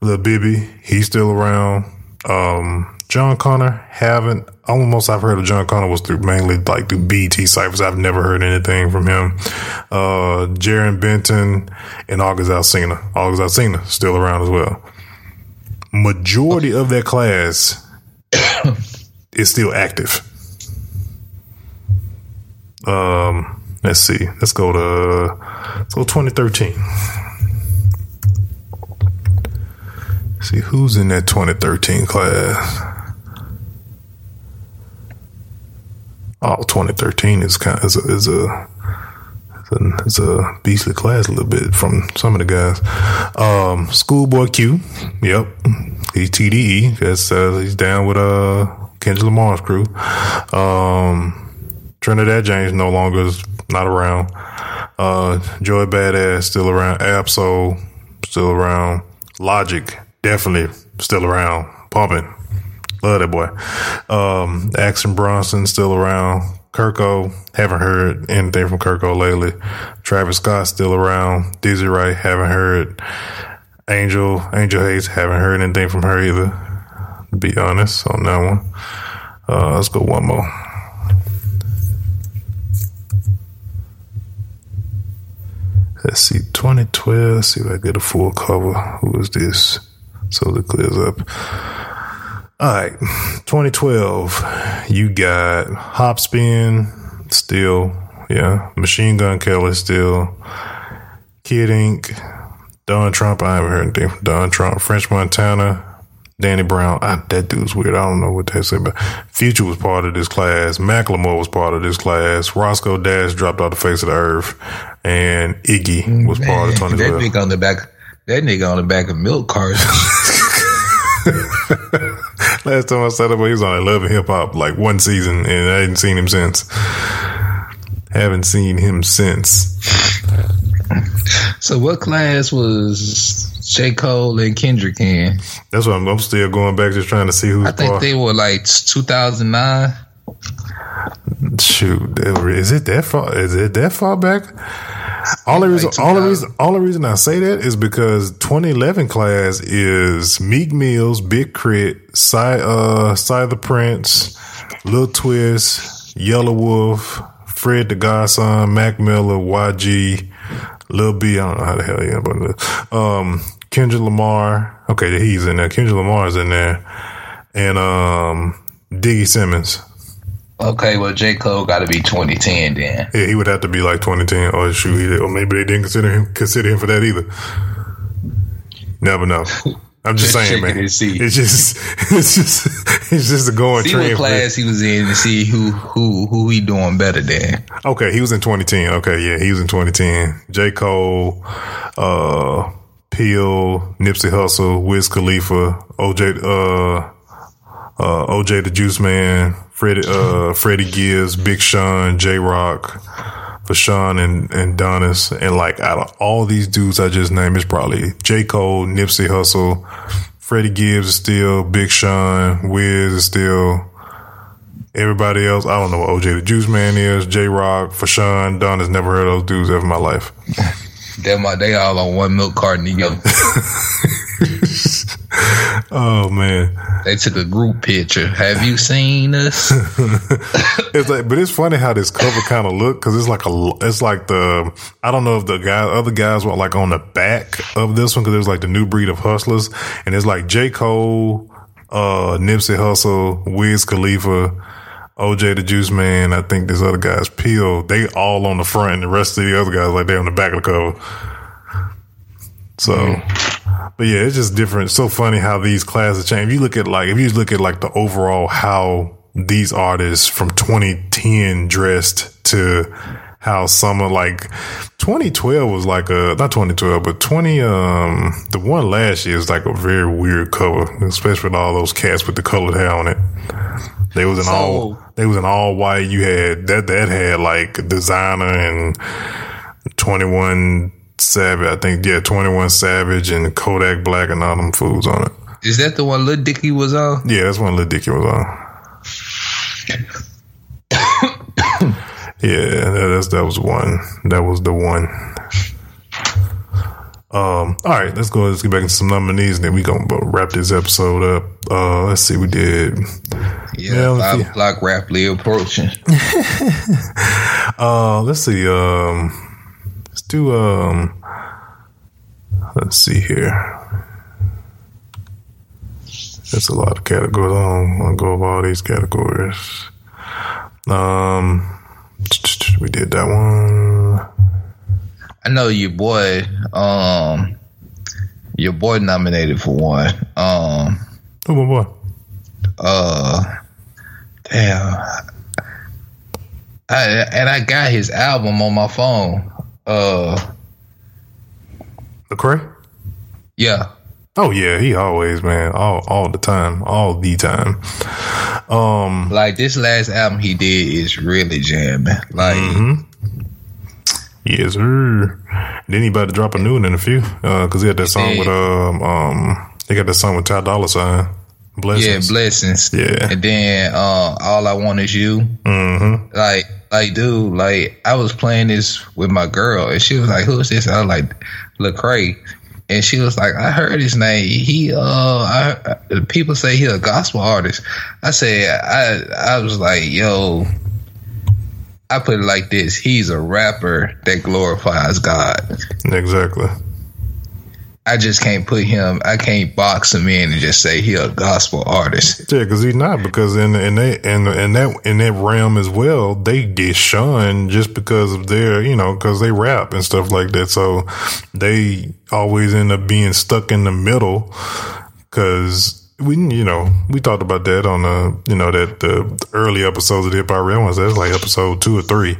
Lil Bibby, he's still around. Um, Jon Connor, haven't almost I've heard of Jon Connor was through mainly like through BET ciphers. I've never heard anything from him. Uh, Jarren Benton and August Alsina. August Alsina still around as well. Majority of that class is still active. Um, let's see. Let's go to let's go 2013. See who's in that 2013 class. Oh, 2013 is kind of, is a, is a a beastly class a little bit from some of the guys. Um, Schoolboy Q, yep, he's TDE. That's uh, he's down with uh Kendrick Lamar's crew. Um, Trinidad James no longer is not around. Uh, Joey Badass still around. Ab-Soul still around. Logic definitely still around. Pumping. Love that boy. Um, Action Bronson still around. Kirko, haven't heard anything from Kirko lately. Travis Scott still around. Dizzy Wright, haven't heard. Angel, Angel Haze, haven't heard anything from her either. To be honest on that one. Uh, let's go one more. Let's see, 2012. Let's see if I get a full cover. Who is this? So it clears up. All right, 2012. You got Hopsin still, yeah. Machine Gun Kelly still. Kid Ink. Don Trip. I haven't heard anything from Don Trip. French Montana. Danny Brown. I, that dude's weird. I don't know what they said, but Future was part of this class. Macklemore was part of this class. Roscoe Dash dropped off the face of the earth, and Iggy was part of 2012. that big on the back. That nigga on the back of milk cartons. Last time I saw him, he was on Love and Hip Hop like one season, and I hadn't seen him since. Haven't seen him since. so, what class was J. Cole and Kendrick in? That's what I'm, I'm still going back, just trying to see who's. I think they were like 2009. Shoot, is it that far? Is it that far back? All the reason, all the reason, all the reason I say that is because 2011 class is Meek Mills, Big K.R.I.T., Cy, uh, Cy the Prince, Lil Twist, Yelawolf, Fred the Godson, Mac Miller, YG, Lil B. I don't know how the hell you know about this. Um, Kendrick Lamar. Okay, he's in there. Kendrick Lamar's in there, and um, Diggy Simmons. Okay, well, J. Cole got to be 2010 then. Yeah, he would have to be like 2010. Or shoot, he, or maybe they didn't consider him consider him for that either. Never know. I'm just, just saying, man. It's just, it's just, it's just a going see trend. what class he was in to see who, who, who he doing better than. Okay, he was in 2010. Okay, yeah, he was in 2010. J. Cole, uh, Peel, Nipsey Hussle, Wiz Khalifa, OJ, uh, uh, OJ the Juice Man, Freddie, uh, Freddie Gibbs, Big Sean, Jay Rock, Fashawn and, and Donnis. And like out of all these dudes I just named, it's probably J. Cole, Nipsey Hussle, Freddie Gibbs is still, Big Sean, Wiz is still, everybody else. I don't know what OJ the Juice Man is, Jay Rock, Fashawn, Donnis. Never heard of those dudes ever in my life. They're my, they all on one milk carton together. oh man. They took a group picture. Have you seen us? it's like, but it's funny how this cover kind of look because it's like a, it's like the, I don't know if the guy, other guys were like on the back of this one because there's like the new breed of hustlers, and it's like J Cole, uh, Nipsey Hussle, Wiz Khalifa. OJ the Juice Man, I think this other guy's Peel, they all on the front and the rest of the other guys like they on the back of the cover. So. But yeah, it's just different. It's so funny how these classes change. If you look at like, if you look at like the overall how these artists from 2010 dressed to how some of like 2012 was like a not 2012 but 20 um the one last year is like a very weird cover especially with all those cats with the colored hair on it they was an so, all they was an all white you had that that had like Desiigner and 21 Savage, I think, yeah, 21 Savage and Kodak Black and all them fools on it. Is that the one Lil Dicky was on? Yeah, that's one Lil Dicky was on. yeah, that, that's, that was one. That was the one. Um, all right, let's go. Let's get back into some nominees, and then we gonna wrap this episode up. Uh, let's see, we did. Yeah, five o'clock rapidly approaching. uh, let's see. Um, do um let's see here. That's a lot of categories. I don't want to go over all these categories. Um we did that one. I know your boy, um your boy nominated for one. Um Oh my boy. Uh damn. I, and I got his album on my phone. Uh, Lecrae. Yeah. Oh yeah, he always man, all all the time, all the time. Um, like this last album he did is really jamming. Like, mm-hmm. yes, sir. Then he about to drop a new one in a few, uh, cause he had that song with um um, he got that song with Ty Dolla Sign. Blessings. Yeah, blessings. Yeah. And then uh, all I want is you. Mm-hmm. Like like, dude, like I was playing this with my girl, and she was like, "Who's this?" I was like, Lecrae, and she was like, "I heard his name. He, uh, I, people say he a gospel artist." I said, I, I was like, "Yo." I put it like this: He's a rapper that glorifies God. Exactly. I just can't put him. I can't box him in and just say he a gospel artist. Yeah, because he's not. Because in in that in, in that in that realm as well, they get shunned just because of their you know because they rap and stuff like that. So they always end up being stuck in the middle because. We you know we talked about that on the you know that the early episodes of the Hip Hop Real ones. That's like episode two or three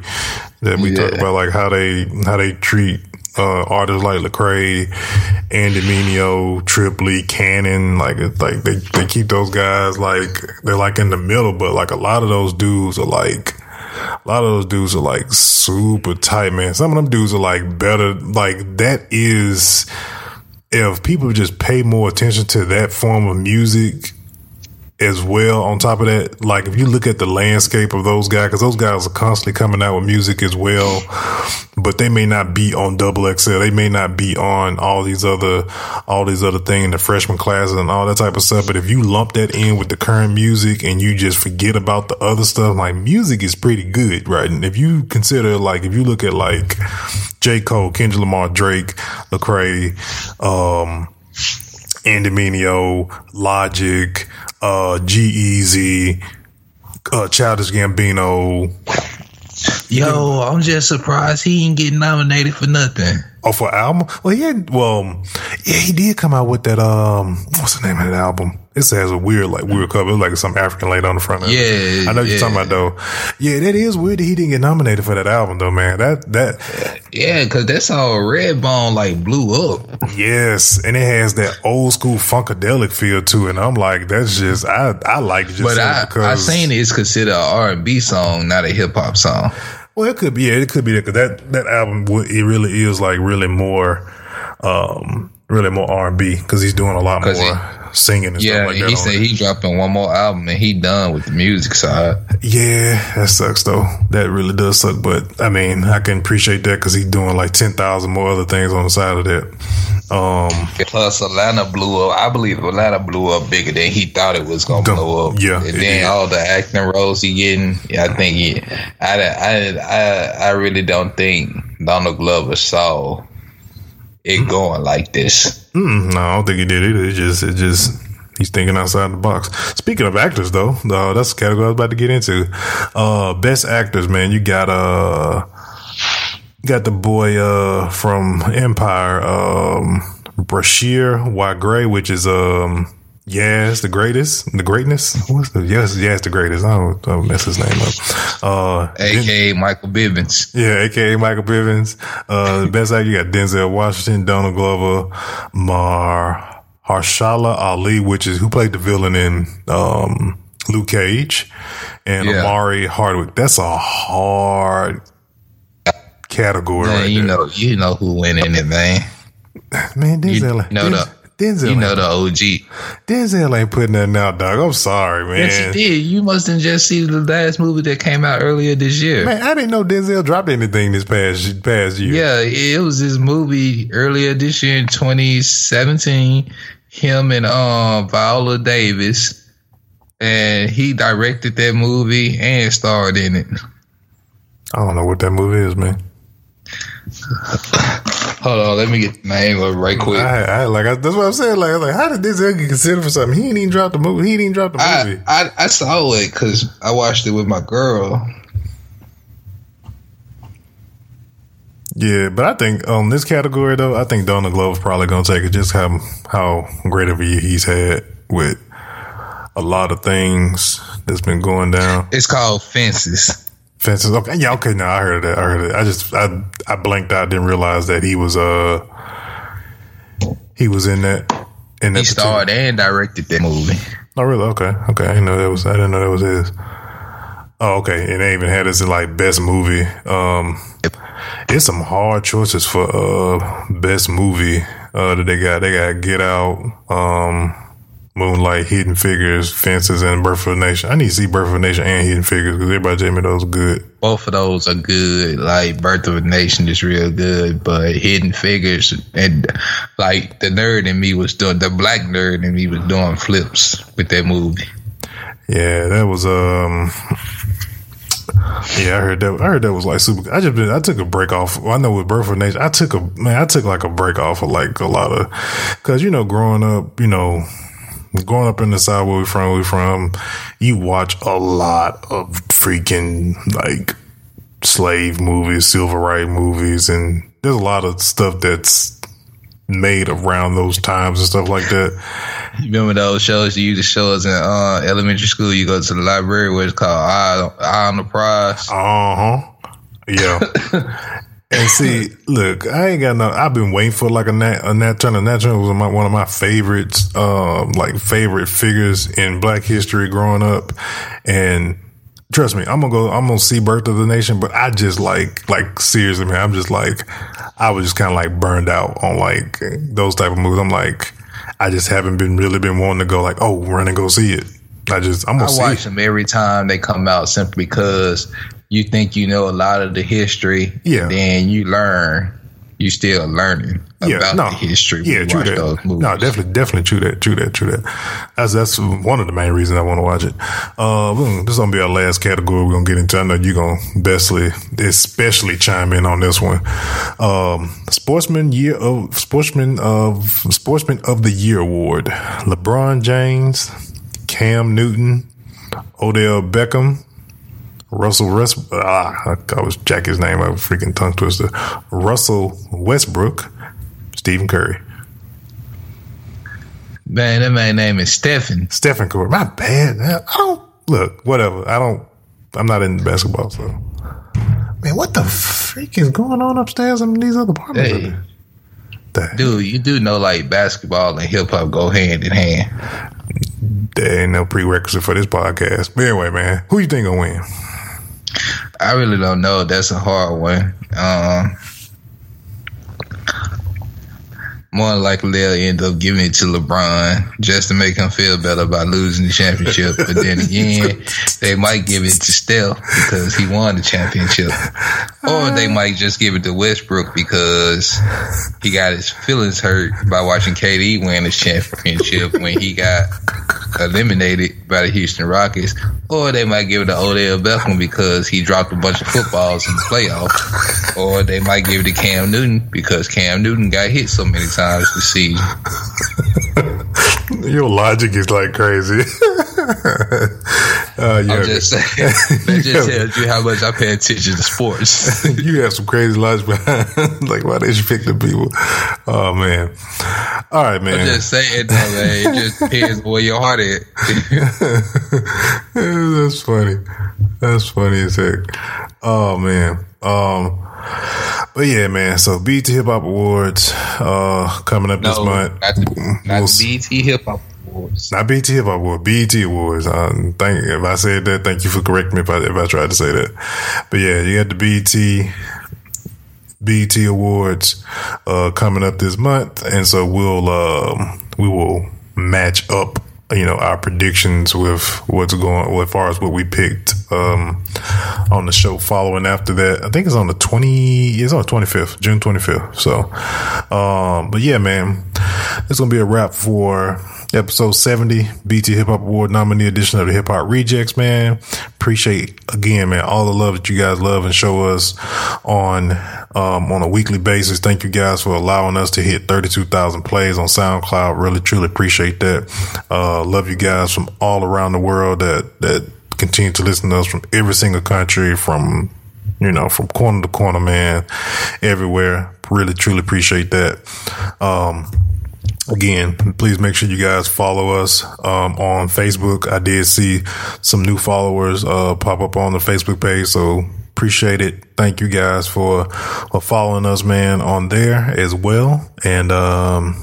that we yeah. talked about like how they how they treat uh, artists like Lecrae, Andy Mineo, Triply, Canon. Like like they they keep those guys like they're like in the middle, but like a lot of those dudes are like. A lot of those dudes are like super tight, man. Some of them dudes are like better. Like that is if people just pay more attention to that form of music as well. On top of that like if you look at the landscape of those guys because those guys are constantly coming out with music as well but they may not be on double xl they may not be on all these other all these other things the freshman classes and all that type of stuff. But if you lump that in with the current music and you just forget about the other stuff like music is pretty good right? And if you consider like if you look at like j. Cole kendrick lamar drake lecrae um Andy Logic, uh, G-Eazy, uh, Childish Gambino. Yo, I'm just surprised he didn't get nominated for nothing. Oh, for album? Well, he had, well, yeah, he did come out with that, um, what's the name of that album? It has a weird, like, weird cover. It's like some African lady on the front of it. Yeah, I know what you're talking about, though. Yeah, that is weird that he didn't get nominated for that album, though, man. That, that, Yeah, because that's how Redbone like blew up. yes. And it has that old school funkadelic feel to it. And I'm like, that's just, I, I like it just But I, I seen it's considered an R and B song, not a hip hop song. Well, it could be. Yeah, it could be that that that album it really is like really more, um, really more R and B because he's doing a lot more singing and Yeah, stuff like he that. on said it. he dropping one more album and he done with the music side. yeah, that sucks though. That really does suck. But I mean, I can appreciate that because he's doing like ten thousand more other things on the side of that. Um, Plus, Atlanta blew up. I believe Atlanta blew up bigger than he thought it was gonna blow up. yeah, and then did. all the acting roles he getting. Yeah, I think he. I, I, I, I really don't think Donald Glover saw it going like this. Mm, no, I don't think he did either. It just, it just, he's thinking outside the box. Speaking of actors, though, uh, that's the category I was about to get into. Uh, best actors, man. You got, uh, got the boy, uh, from Empire, um, Bryshere Y. Gray, which is, um, Yes, the greatest, the greatness. What's the yes? Yes, the greatest. I don't, I don't mess his name up. Uh, AKA Michael Bivins. yeah, aka Michael Bivins. Uh, the best actor, you got Denzel Washington, Donald Glover, Mar Harshala Ali, which is who played the villain in um, Luke Cage, and Yeah. Omari Hardwick. That's a hard category Man, right you there. know, you know who went in it, man. Man, You Denzel, know the, Denzel, you know the OG. Denzel ain't putting nothing out, dog. I'm sorry, man. Yes, he did. You must have just seen the last movie that came out earlier this year. Man, I didn't know Denzel dropped anything this past past year. Yeah, it was this movie earlier this year in 2017. Him and um Viola Davis, and he directed that movie and starred in it. I don't know what that movie is, man. Hold on, let me get the name of it right quick. I, I, I like I, that's what I'm saying. Like, like, how did Denzel get considered for something? He ain't even dropped the movie. He ain't even drop the movie. I, I, saw it because I watched it with my girl. yeah, but I think on this category though, I think Donald Glover's probably gonna take it. Just how how great of a year he's had with a lot of things that's been going down. It's called Fences. Fences. Okay, yeah, okay. No, I heard that. I heard it. I just I I blanked out. Didn't realize that he was uh he was in that in that. He starred and directed that movie. Oh, really? Okay. Okay. I didn't know that was. I didn't know that was his. Oh, okay. And they even had this in like best movie. Um, it's some hard choices for uh best movie uh that they got. They got Get Out, um, Moonlight, Hidden Figures, Fences, and Birth of a Nation. I need to see Birth of a Nation and Hidden Figures because everybody me those are good. Both of those are good. Like Birth of a Nation is real good, but Hidden Figures and like the nerd in me was doing the black nerd in me was doing flips with that movie. Yeah, that was um. Yeah, I heard that. I heard that was like super. I just been. I took a break off. I know with Birth of a Nation, I took a man. I took like a break off of like a lot of, because you know, growing up, you know, growing up in the South where we from, where we from, you watch a lot of freaking like slave movies, civil right movies, and there's a lot of stuff that's made around those times and stuff like that. You remember those shows you used to show us in uh, elementary school? You go to the library where it's called Eye, Eye on the Prize. Uh huh. Yeah. And see, look, I ain't got no. I've been waiting for like a Nat a Nat Turner. Nat Turner was my, one of my favorites, um, like favorite figures in Black history growing up. And trust me, I'm gonna go. I'm gonna see Birth of the Nation. But I just like, like seriously, man. I'm just like, I was just kind of like burned out on like those type of movies. I'm like, I just haven't been really been wanting to go like, oh, run and go see it. I just I'm gonna I see watch them every time they come out simply because you think you know a lot of the history. Yeah. Then you learn. You still learning Yeah, about no, the history. yeah, true that. No, definitely, definitely true that, true that, true that. That's that's one of the main reasons I want to watch it. Uh, this is gonna be our last category we're gonna get into. I know you're gonna bestly, especially chime in on this one. Um, Sportsman Year of Sportsman of Sportsman of the Year award: LeBron James, Cam Newton, Odell Beckham. Russell West, ah, I was jack his name. I was freaking tongue twister. Russell Westbrook, Stephen Curry, Man, that man name is Stephen. Stephen Curry. My bad. I don't look. Whatever. I don't. I'm not in basketball, so. Man, what the freak is going on upstairs in these other apartments? Hey. Dude, you do know like basketball and hip hop go hand in hand. There ain't no prerequisite for this podcast. But anyway, man, who you think gonna win? I really don't know. That's a hard one. Um, more likely they'll end up giving it to LeBron just to make him feel better about losing the championship. But then again, they might give it to Steph because he won the championship, or they might just give it to Westbrook because he got his feelings hurt by watching KD win his championship when he got eliminated by the Houston Rockets, or they might give it to Odell Beckham because he dropped a bunch of footballs in the playoffs, or they might give it to Cam Newton because Cam Newton got hit so many times this season. Your logic is like crazy. uh, yeah, I'm just saying, that just tells you how much I pay attention to sports. you have some crazy logic behind like why they you pick the people. Oh man. All right, man. I'm just saying, though, man, it just depends where your heart is. That's funny. That's funny as heck. Oh man. Um but yeah, man. So BET Hip Hop Awards uh coming up this month. not not We'll BET Hip Hop Awards. Not BET Hip Hop Award, BET Awards. Um, thank if I said that, thank you for correcting me if I if I tried to say that. But yeah, you got the BT BET Awards uh, coming up this month, and so we'll um, we will match up. You know our predictions with what's going well, as far as what we picked um, on the show following after that. I think it's on the twenty. It's on the twenty fifth, June twenty fifth. So, um, but yeah, man, it's gonna be a wrap for episode 70 BET Hip Hop Award nominee edition of the Hip Hop Rejectz, man. Appreciate again, man, all the love that you guys love and show us on um, on a weekly basis. Thank you guys for allowing us to hit 32,000 plays on SoundCloud. Really, truly appreciate that. Uh, love you guys from all around the world that that continue to listen to us from every single country, from you know, from corner to corner, man, everywhere. Really, truly appreciate that. Um, again, please make sure you guys follow us um, on Facebook. I did see some new followers uh, pop up on the Facebook page, so appreciate it. Thank you guys for for following us, man, on there as well. And um,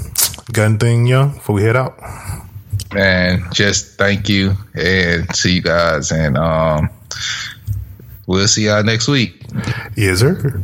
got anything, young, before we head out? Man, just thank you and see you guys, and um, we'll see y'all next week. Yes, sir.